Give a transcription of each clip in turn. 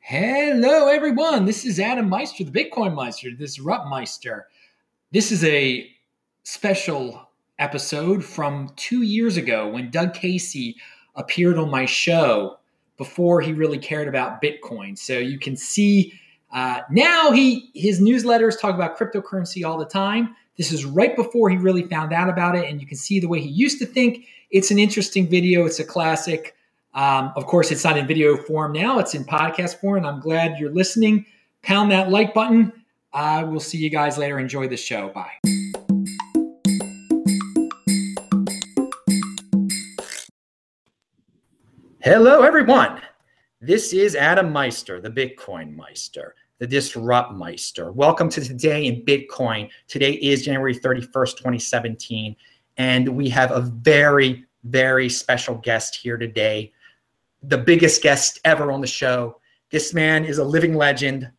Hello, everyone. This is Adam Meister, the Bitcoin Meister, Disrupt Meister. This is a special episode from two years ago when Doug Casey appeared on my show before he really cared about Bitcoin. So you can see uh, now he his newsletters talk about cryptocurrency all the time. This is right before he really found out about it, and you can see the way he used to think. It's an interesting video. It's a classic. Um, of course, it's not in video form now, it's in podcast form. And I'm glad you're listening. Pound that like button. I will see you guys later. Enjoy the show. Bye. Hello, everyone. This is Adam Meister, the Bitcoin Meister, the Disrupt Meister. Welcome to Today in Bitcoin. Today is January 31st, 2017, and we have a very, very special guest here today the biggest guest ever on the show. This man is a living legend.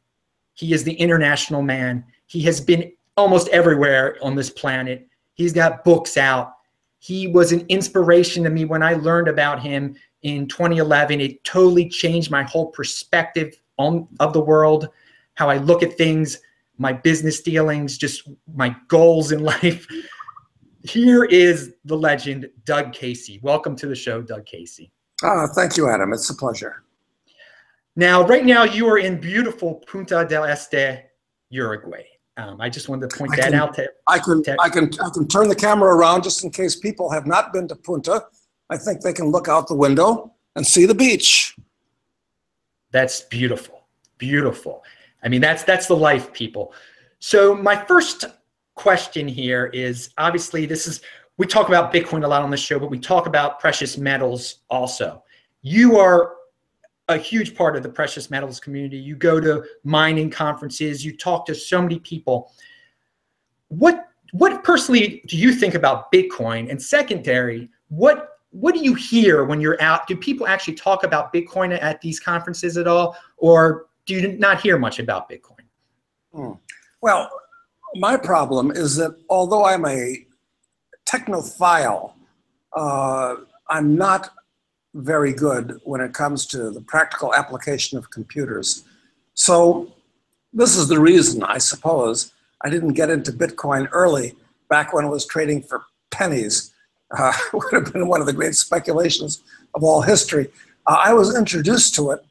He is the international man. He has been almost everywhere on this planet. He's got books out. He was an inspiration to me when I learned about him in 2011. It totally changed my whole perspective on of the world, how I look at things, my business dealings, just my goals in life. Here is the legend, Doug Casey. Welcome to the show, Doug Casey. Uh, thank you, Adam. It's a pleasure. Now, right now, you are in beautiful Punta del Este, Uruguay. Um, I just wanted to point I that can, out. To, I can, to, I can, I can turn the camera around just in case people have not been to Punta. I think they can look out the window and see the beach. That's beautiful, beautiful. I mean, that's that's the life, people. So my first question here is obviously this is we talk about Bitcoin a lot on this show, but we talk about precious metals also. You are a huge part of the precious metals community. You go to mining conferences, you talk to so many people. What what personally do you think about Bitcoin? And secondary, what what do you hear when you're out? Do people actually talk about Bitcoin at these conferences at all, or do you not hear much about Bitcoin? Hmm. Well, my problem is that although I'm a technophile. Uh, I'm not very good when it comes to the practical application of computers. So, this is the reason, I suppose, I didn't get into Bitcoin early, back when it was trading for pennies. Uh, would have been one of the great speculations of all history. Uh, I was introduced to it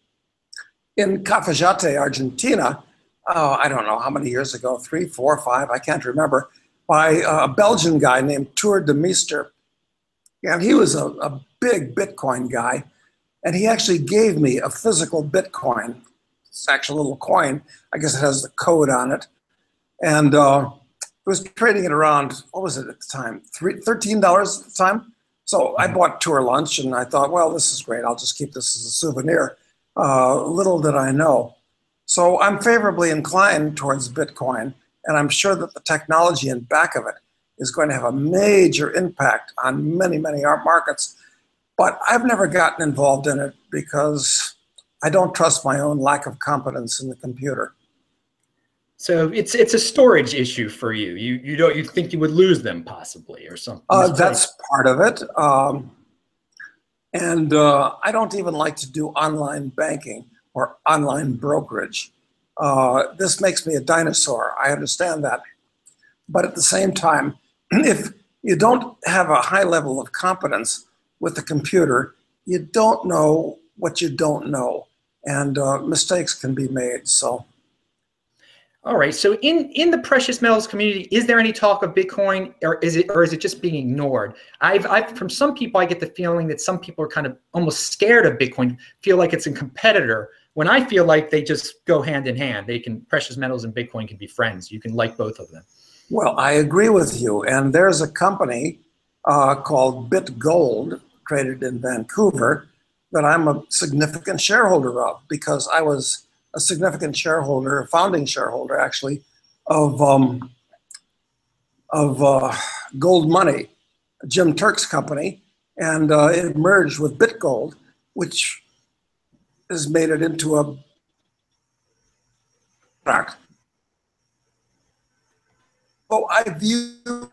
in Cafayate, Argentina. Oh, I don't know how many years ago, three, four, five, I can't remember by a Belgian guy named Tour de Meester. And he was a, a big Bitcoin guy. And he actually gave me a physical Bitcoin. It's actually a little coin. I guess it has the code on it. And uh, it was trading at around, what was it at the time? Three, $13 at the time. So I mm-hmm. bought tour lunch and I thought, well, this is great. I'll just keep this as a souvenir. Uh, little did I know. So I'm favorably inclined towards Bitcoin. And I'm sure that the technology in back of it is going to have a major impact on many, many art markets. But I've never gotten involved in it because I don't trust my own lack of competence in the computer. So it's it's a storage issue for you. You you don't you think you would lose them possibly or something? Uh, that's part of it. Um, and uh, I don't even like to do online banking or online brokerage. Uh, this makes me a dinosaur. I understand that. But at the same time, if you don't have a high level of competence with the computer, you don't know what you don't know, and uh, mistakes can be made. So. All right. So in in the precious metals community, is there any talk of Bitcoin, or is it or is it just being ignored? I've I've from some people, I get the feeling that some people are kind of almost scared of Bitcoin, feel like it's a competitor when I feel like they just go hand in hand. They can precious metals and Bitcoin can be friends. You can like both of them. Well, I agree with you. And there's a company uh, called BitGold, traded in Vancouver, that I'm a significant shareholder of because I was a significant shareholder, a founding shareholder actually, of um, of uh, GoldMoney, Jim Turk's company, and uh, it merged with BitGold, which has made it into a product. So I view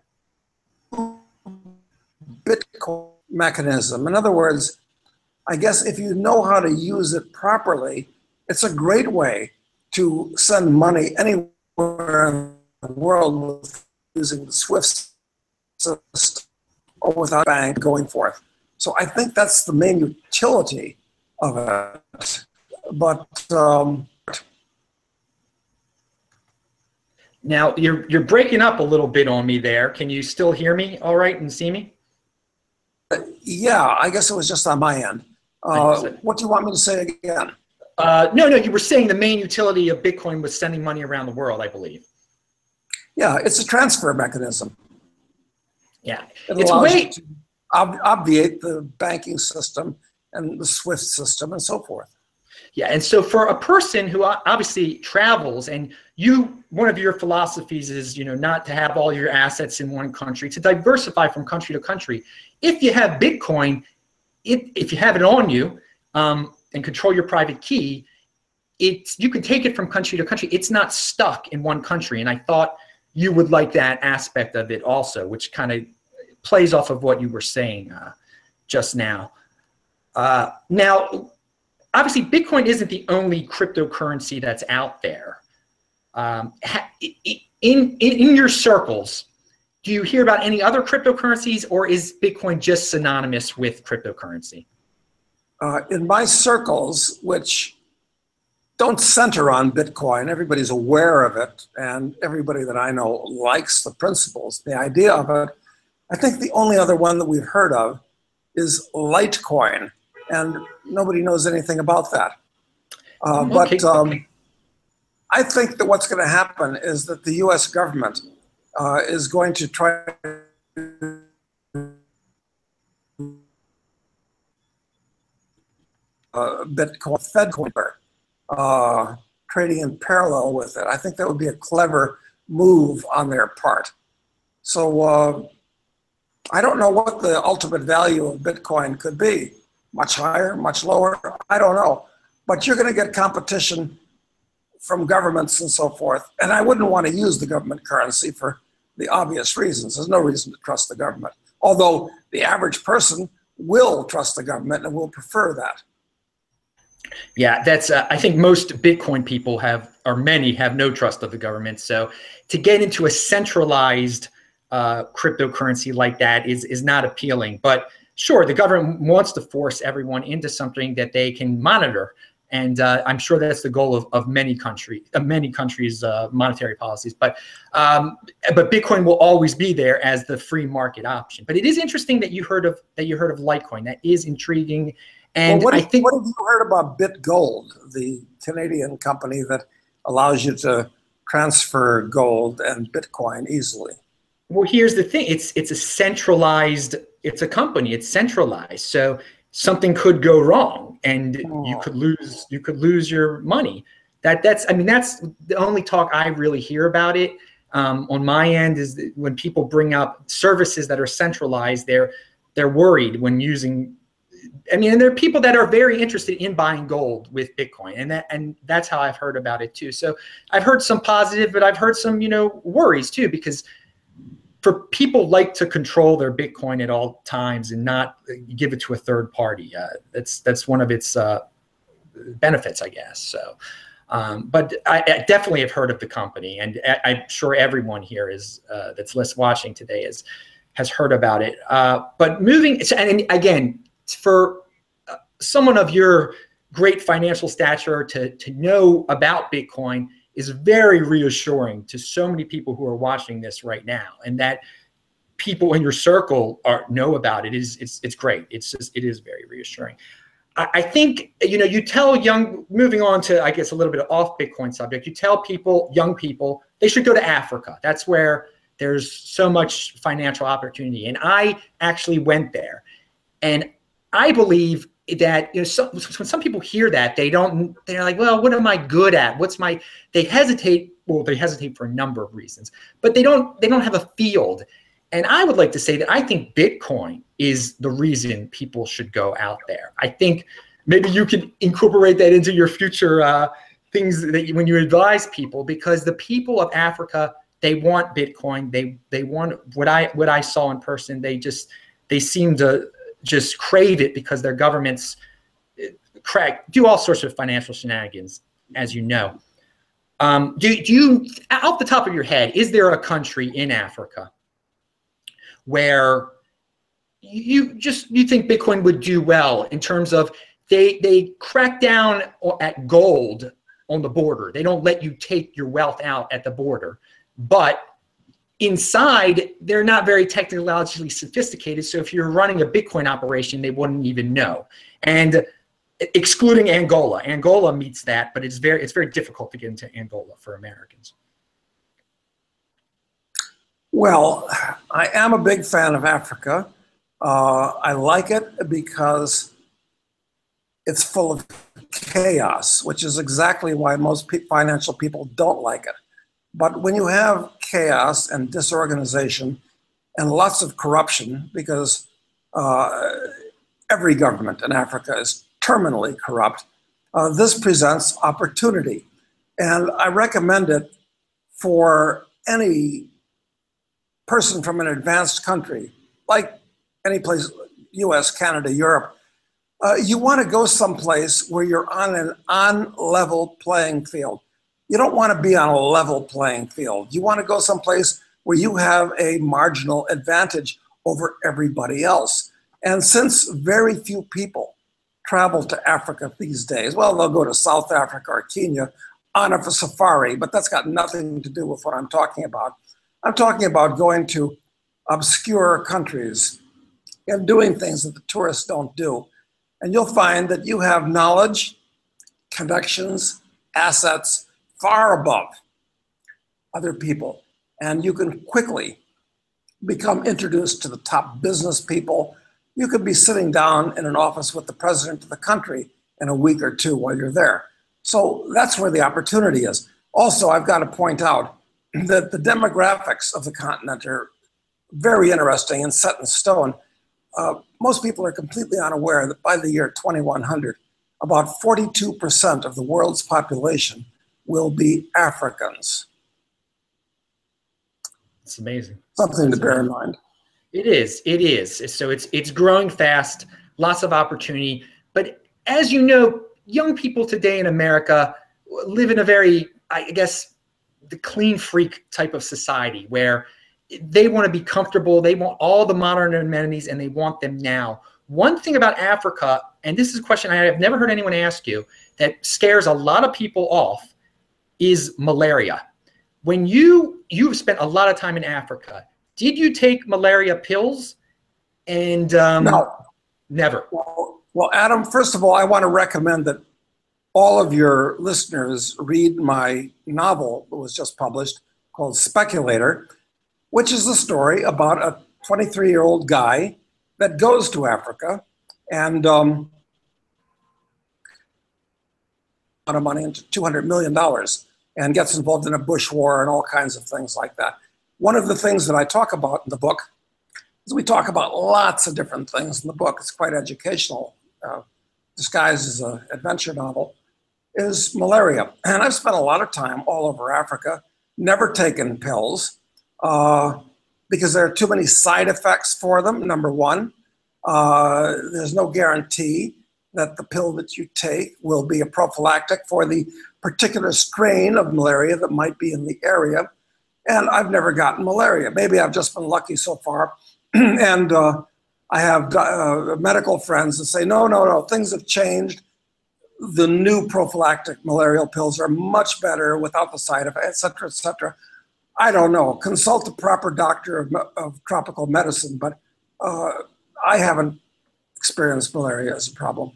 Bitcoin mechanism. In other words, I guess if you know how to use it properly, It's a great way to send money anywhere in the world using the SWIFT system or without a bank going forth. So I think that's the main utility of it. But um, now you're you're breaking up a little bit on me there. Can you still hear me all right and see me? Yeah, I guess it was just on my end. Uh, what do you want me to say again? Uh, no, no, you were saying the main utility of Bitcoin was sending money around the world, I believe. Yeah, it's a transfer mechanism. Yeah, it it's way to ob- obviate the banking system and the SWIFT system and so forth. Yeah, and so for a person who obviously travels, and you, one of your philosophies is, you know, not to have all your assets in one country, to diversify from country to country. If you have Bitcoin, it, if you have it on you um, and control your private key, it's you can take it from country to country. It's not stuck in one country, and I thought you would like that aspect of it also, which kind of plays off of what you were saying uh, just now. Uh, now, obviously, Bitcoin isn't the only cryptocurrency that's out there. Um, in, in, in your circles, do you hear about any other cryptocurrencies or is Bitcoin just synonymous with cryptocurrency? Uh, in my circles, which don't center on Bitcoin, everybody's aware of it, and everybody that I know likes the principles, the idea of it. I think the only other one that we've heard of is Litecoin and nobody knows anything about that. Uh, okay. But um, I think that what's going to happen is that the U.S. government uh, is going to try uh, Bitcoin, FedCoin, uh, trading in parallel with it. I think that would be a clever move on their part. So uh, I don't know what the ultimate value of Bitcoin could be much higher, much lower. I don't know. But you're going to get competition from governments and so forth. And I wouldn't want to use the government currency for the obvious reasons. There's no reason to trust the government. Although the average person will trust the government and will prefer that. Yeah, that's. Uh, I think most Bitcoin people have, or many have, no trust of the government. So, to get into a centralized uh, cryptocurrency like that is is not appealing. But sure, the government wants to force everyone into something that they can monitor. And uh, I'm sure that's the goal of, of many countries, uh, many countries' uh, monetary policies. But um, but Bitcoin will always be there as the free market option. But it is interesting that you heard of that you heard of Litecoin. That is intriguing. And well, what, I think what have you heard about BitGold, the Canadian company that allows you to transfer gold and Bitcoin easily? Well, here's the thing: it's it's a centralized it's a company it's centralized so something could go wrong and oh. you could lose you could lose your money that that's i mean that's the only talk i really hear about it um, on my end is when people bring up services that are centralized they're they're worried when using i mean and there are people that are very interested in buying gold with bitcoin and that and that's how i've heard about it too so i've heard some positive but i've heard some you know worries too because for people like to control their Bitcoin at all times and not give it to a third party. Uh, that's that's one of its uh, benefits, I guess. So, um, but I, I, definitely have heard of the company, and I, am sure everyone here is uh, that's watching today is has heard about it. Uh, but moving, and again, for uh, someone of your great financial stature to to know about Bitcoin is very reassuring to so many people who are watching this right now and that people in your circle are know about it is it's it's great. It's just it is very reassuring. I, think you know you tell young moving on to i guess a little bit off bitcoin subject you tell people young people they should go to africa. That's where there's so much financial opportunity. And i actually went there. And i believe that you know some, when some people hear that they don't they're like well what am i good at? What's my they hesitate well they hesitate for a number of reasons but they don't they don't have a field. And i would like to say that i think bitcoin is the reason people should go out there. I think maybe you can incorporate that into your future uh, things that you, when you advise people because the people of africa they want bitcoin. They they want what i what i saw in person. They just they seem to just crave it because their governments crack, do all sorts of financial shenanigans, as you know. Um, do, do you, off the top of your head, is there a country in Africa where you just you think Bitcoin would do well in terms of they they crack down at gold on the border. They don't let you take your wealth out at the border, but inside they're not very technologically sophisticated. So if you're running a Bitcoin operation, they wouldn't even know. And excluding Angola, Angola meets that, but it's very it's very difficult to get into Angola for Americans. Well, I am a big fan of Africa. Uh, I like it because it's full of chaos, which is exactly why most pe- financial people don't like it. But when you have chaos and disorganization and lots of corruption, because uh, every government in Africa is terminally corrupt, uh, this presents opportunity. And I recommend it for any person from an advanced country like any place, US, Canada, Europe, uh, you want to go someplace where you're on an on level playing field. You don't want to be on a level playing field. You want to go someplace where you have a marginal advantage over everybody else. And since very few people travel to Africa these days, well, they'll go to South Africa or Kenya on a safari, but that's got nothing to do with what I'm talking about. I'm talking about going to obscure countries and doing things that the tourists don't do. And you'll find that you have knowledge, connections, assets far above other people. And you can quickly become introduced to the top business people. You could be sitting down in an office with the president of the country in a week or two while you're there. So that's where the opportunity is. Also, I've got to point out that the demographics of the continent are very interesting and set in stone uh, most people are completely unaware that by the year 2100, about 42% of the world's population will be Africans. It's amazing. Something to bear in mind. It is. It is. So it's it's growing fast, lots of opportunity. But as you know, young people today in America live in a very, I guess, the clean freak type of society where they want to be comfortable. They want all the modern amenities and they want them now. One thing about Africa, and this is a question I have never heard anyone ask you that scares a lot of people off, is malaria. When you you've spent a lot of time in Africa, did you take malaria pills? And um, no, never. Well, well, Adam. First of all, I want to recommend that all of your listeners read my novel that was just published called Speculator which is the story about a 23 year old guy that goes to Africa and um, of money into $200 million and gets involved in a bush war and all kinds of things like that. One of the things that I talk about in the book is we talk about lots of different things in the book. It's quite educational, uh, disguised as an adventure novel, is malaria. And I've spent a lot of time all over Africa, never taken pills, uh, because there are too many side effects for them, number one. Uh, there's no guarantee that the pill that you take will be a prophylactic for the particular strain of malaria that might be in the area. And I've never gotten malaria. Maybe I've just been lucky so far. and uh, I have uh, medical friends that say, no, no, no, things have changed. The new prophylactic malarial pills are much better without the side effects, et cetera, et cetera. I don't know. Consult a proper doctor of, of tropical medicine, but uh, I haven't experienced malaria as a problem.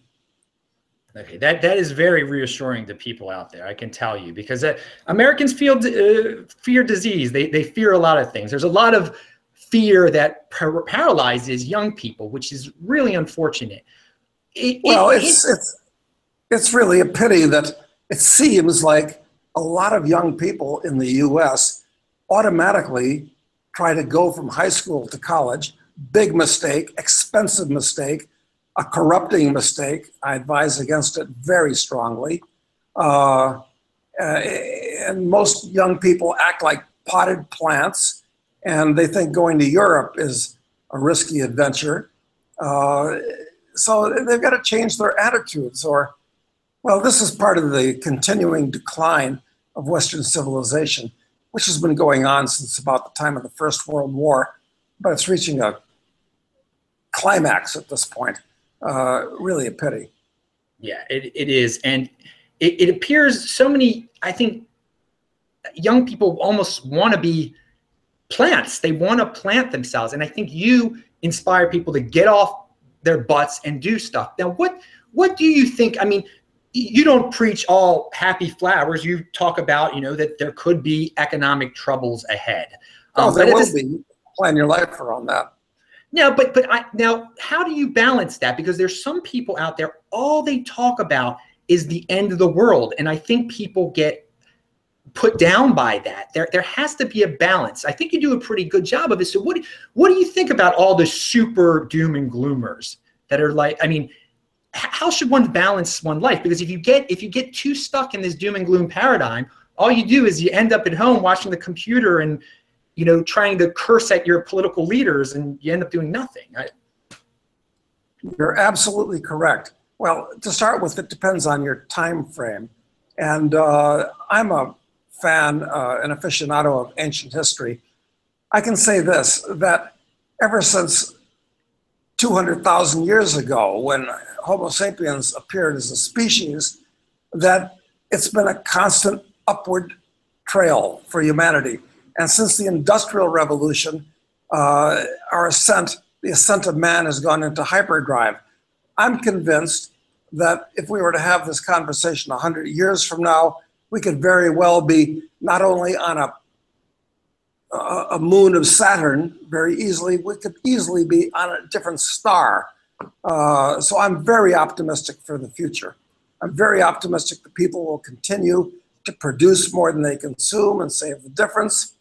Okay, that that is very reassuring to people out there. I can tell you because uh, Americans feel uh, fear disease. They they fear a lot of things. There's a lot of fear that par- paralyzes young people, which is really unfortunate. It, well, it, it's, it's it's really a pity that it seems like a lot of young people in the U.S automatically try to go from high school to college. Big mistake, expensive mistake, a corrupting mistake. I advise against it very strongly. Uh, and most young people act like potted plants, and they think going to Europe is a risky adventure. Uh, so they've got to change their attitudes, or Well, this is part of the continuing decline of Western civilization, which has been going on since about the time of the First World War, but it's reaching a climax at this point. Uh, really a pity. Yeah, it, it is. And it, it appears so many, I think, young people almost want to be plants. They want to plant themselves. And I think you inspire people to get off their butts and do stuff. Now, what what do you think? I mean, you don't preach all happy flowers. You talk about, you know, that there could be economic troubles ahead. Oh, um, there will be. Plan your life around that. Now, but but I, now, how do you balance that? Because there's some people out there, all they talk about is the end of the world, and I think people get put down by that. There there has to be a balance. I think you do a pretty good job of it. So what what do you think about all the super doom and gloomers that are like? I mean, how should one balance one life? Because if you get if you get too stuck in this doom and gloom paradigm, all you do is you end up at home watching the computer and you know trying to curse at your political leaders, and you end up doing nothing. I, You're absolutely correct. Well, to start with, it depends on your time frame, and uh, I'm a fan, uh, an aficionado of ancient history. I can say this: that ever since 200,000 years ago, when Homo sapiens appeared as a species, that it's been a constant upward trail for humanity. And since the Industrial Revolution, uh, our ascent, the ascent of man, has gone into hyperdrive. I'm convinced that if we were to have this conversation 100 years from now, we could very well be not only on a a moon of Saturn very easily. We could easily be on a different star. Uh, so I'm very optimistic for the future. I'm very optimistic that people will continue to produce more than they consume and save the difference.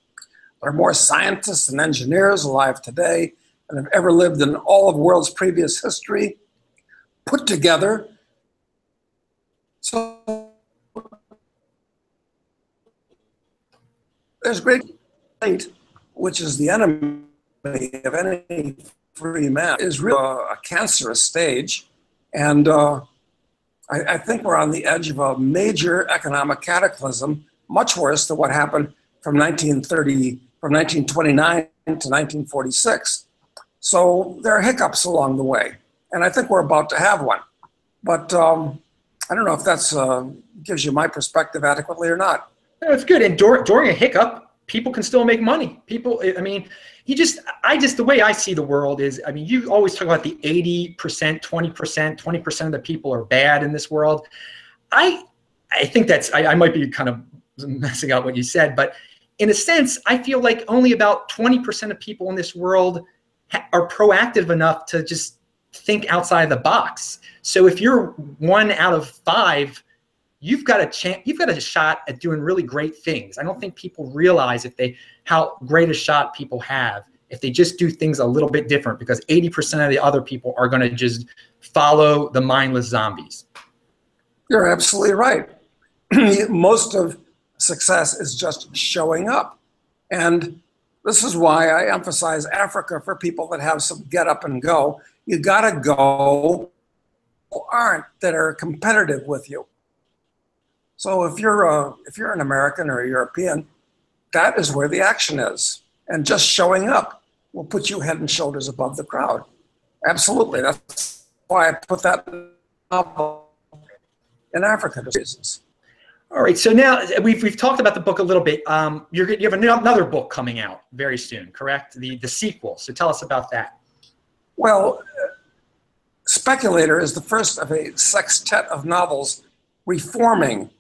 There are more scientists and engineers alive today than have ever lived in all of world's previous history, put together. So there's great which is the enemy of any free man, is really a, cancerous stage. And uh, I, I, think we're on the edge of a major economic cataclysm, much worse than what happened from 1930, from 1929 to 1946. So there are hiccups along the way, and I think we're about to have one. But um, I don't know if that's uh, gives you my perspective adequately or not. No, it's good. And dur- during a hiccup, people can still make money. People, I mean, you just, I just, the way I see the world is, I mean, you always talk about the 80%, 20%, 20% of the people are bad in this world. I, I think that's, I, I might be kind of messing up what you said, but in a sense, I feel like only about 20% of people in this world ha- are proactive enough to just think outside the box. So if you're one out of five you've got a chance you've got a shot at doing really great things. I don't think people realize if they how great a shot people have if they just do things a little bit different because 80% of the other people are going to just follow the mindless zombies. You're absolutely right. Most of success is just showing up and this is why i emphasize africa for people that have some get up and go you got to go aren't that are competitive with you so if you're a, if you're an American or a European, that is where the action is, and just showing up will put you head and shoulders above the crowd. Absolutely, that's why I put that in Africa. Reasons. All right, so now we've, we've talked about the book a little bit. Um, you're, you have another book coming out very soon, correct? The the sequel. So tell us about that. Well, Speculator is the first of a sextet of novels reforming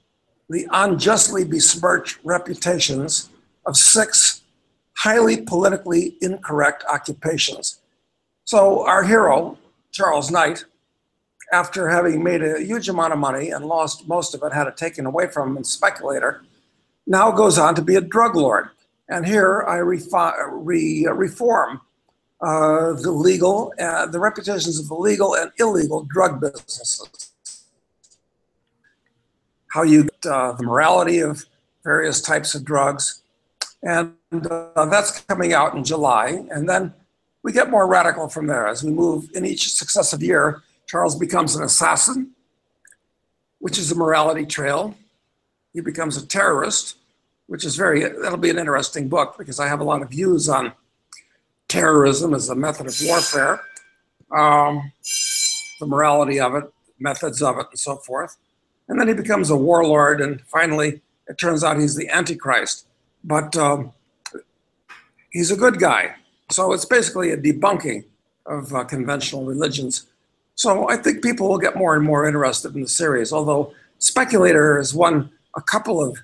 the unjustly besmirched reputations of six highly politically incorrect occupations. So, our hero, Charles Knight, after having made a huge amount of money and lost most of it, had it taken away from him in speculator, now goes on to be a drug lord. And here I re- reform uh, the legal, uh, the reputations of the legal and illegal drug businesses how you get uh, the morality of various types of drugs. And uh, that's coming out in July. And then we get more radical from there as we move in each successive year. Charles becomes an assassin. which is a morality trail. He becomes a terrorist, which is very, that'll be an interesting book because I have a lot of views on terrorism as a method of warfare, um, the morality of it, methods of it, and so forth. And then he becomes a warlord, and finally, it turns out he's the Antichrist. But um, he's a good guy. So it's basically a debunking of uh, conventional religions. So I think people will get more and more interested in the series, although Speculator has won a couple of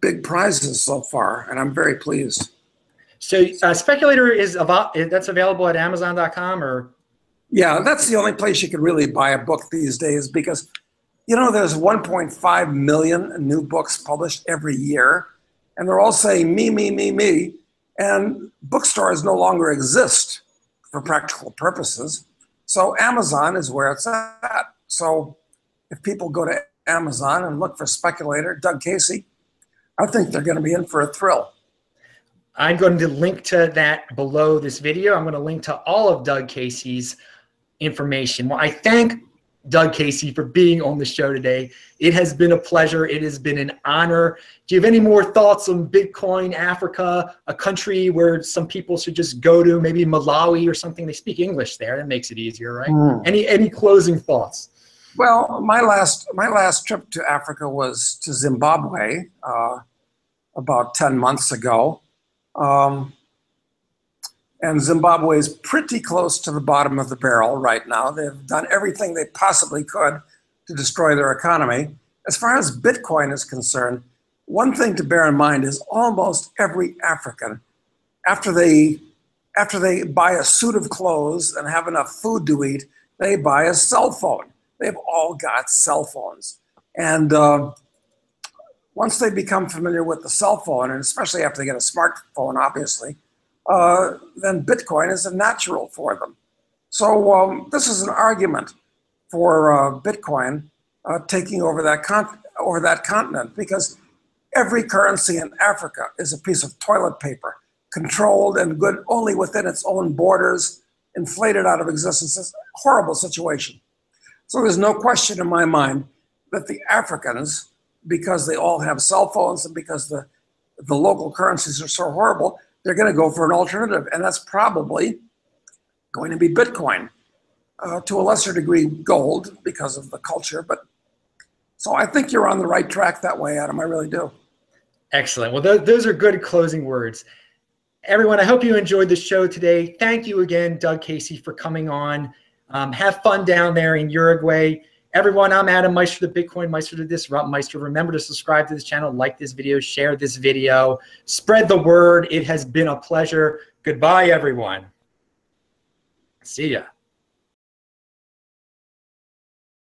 big prizes so far, and I'm very pleased. So uh, Speculator is about that's available at Amazon.com or. Yeah, that's the only place you can really buy a book these days because, you know, there's 1.5 million new books published every year, and they're all saying me, me, me, me, and bookstores no longer exist for practical purposes. So Amazon is where it's at. So if people go to Amazon and look for Speculator, Doug Casey, I think they're going to be in for a thrill. I'm going to link to that below this video. I'm going to link to all of Doug Casey's information. Well, I thank Doug Casey for being on the show today. It has been a pleasure. It has been an honor. Do you have any more thoughts on Bitcoin Africa, a country where some people should just go to, maybe Malawi or something? They speak English there. That makes it easier, right? Mm. Any any closing thoughts? Well, my last my last trip to Africa was to Zimbabwe uh, about ten months ago. Um, and Zimbabwe is pretty close to the bottom of the barrel right now. They've done everything they possibly could to destroy their economy. As far as Bitcoin is concerned, one thing to bear in mind is almost every African, after they after they buy a suit of clothes and have enough food to eat, they buy a cell phone. They've all got cell phones, and uh, once they become familiar with the cell phone, and especially after they get a smartphone, obviously, uh, then Bitcoin is a natural for them. So um, this is an argument for uh, Bitcoin uh, taking over that con- over that continent because every currency in Africa is a piece of toilet paper, controlled and good only within its own borders, inflated out of existence. It's a horrible situation. So there's no question in my mind that the Africans because they all have cell phones and because the, the local currencies are so horrible, they're going to go for an alternative. And that's probably going to be Bitcoin. Uh, to a lesser degree, gold because of the culture. But so I think you're on the right track that way, Adam. I really do. Excellent. Well, th- those are good closing words. Everyone, I hope you enjoyed the show today. Thank you again, Doug Casey, for coming on. Um, have fun down there in Uruguay. Everyone, I'm Adam Meister, the Bitcoin Meister, the Disrupt Meister. Remember to subscribe to this channel, like this video, share this video, spread the word. It has been a pleasure. Goodbye, everyone. See ya.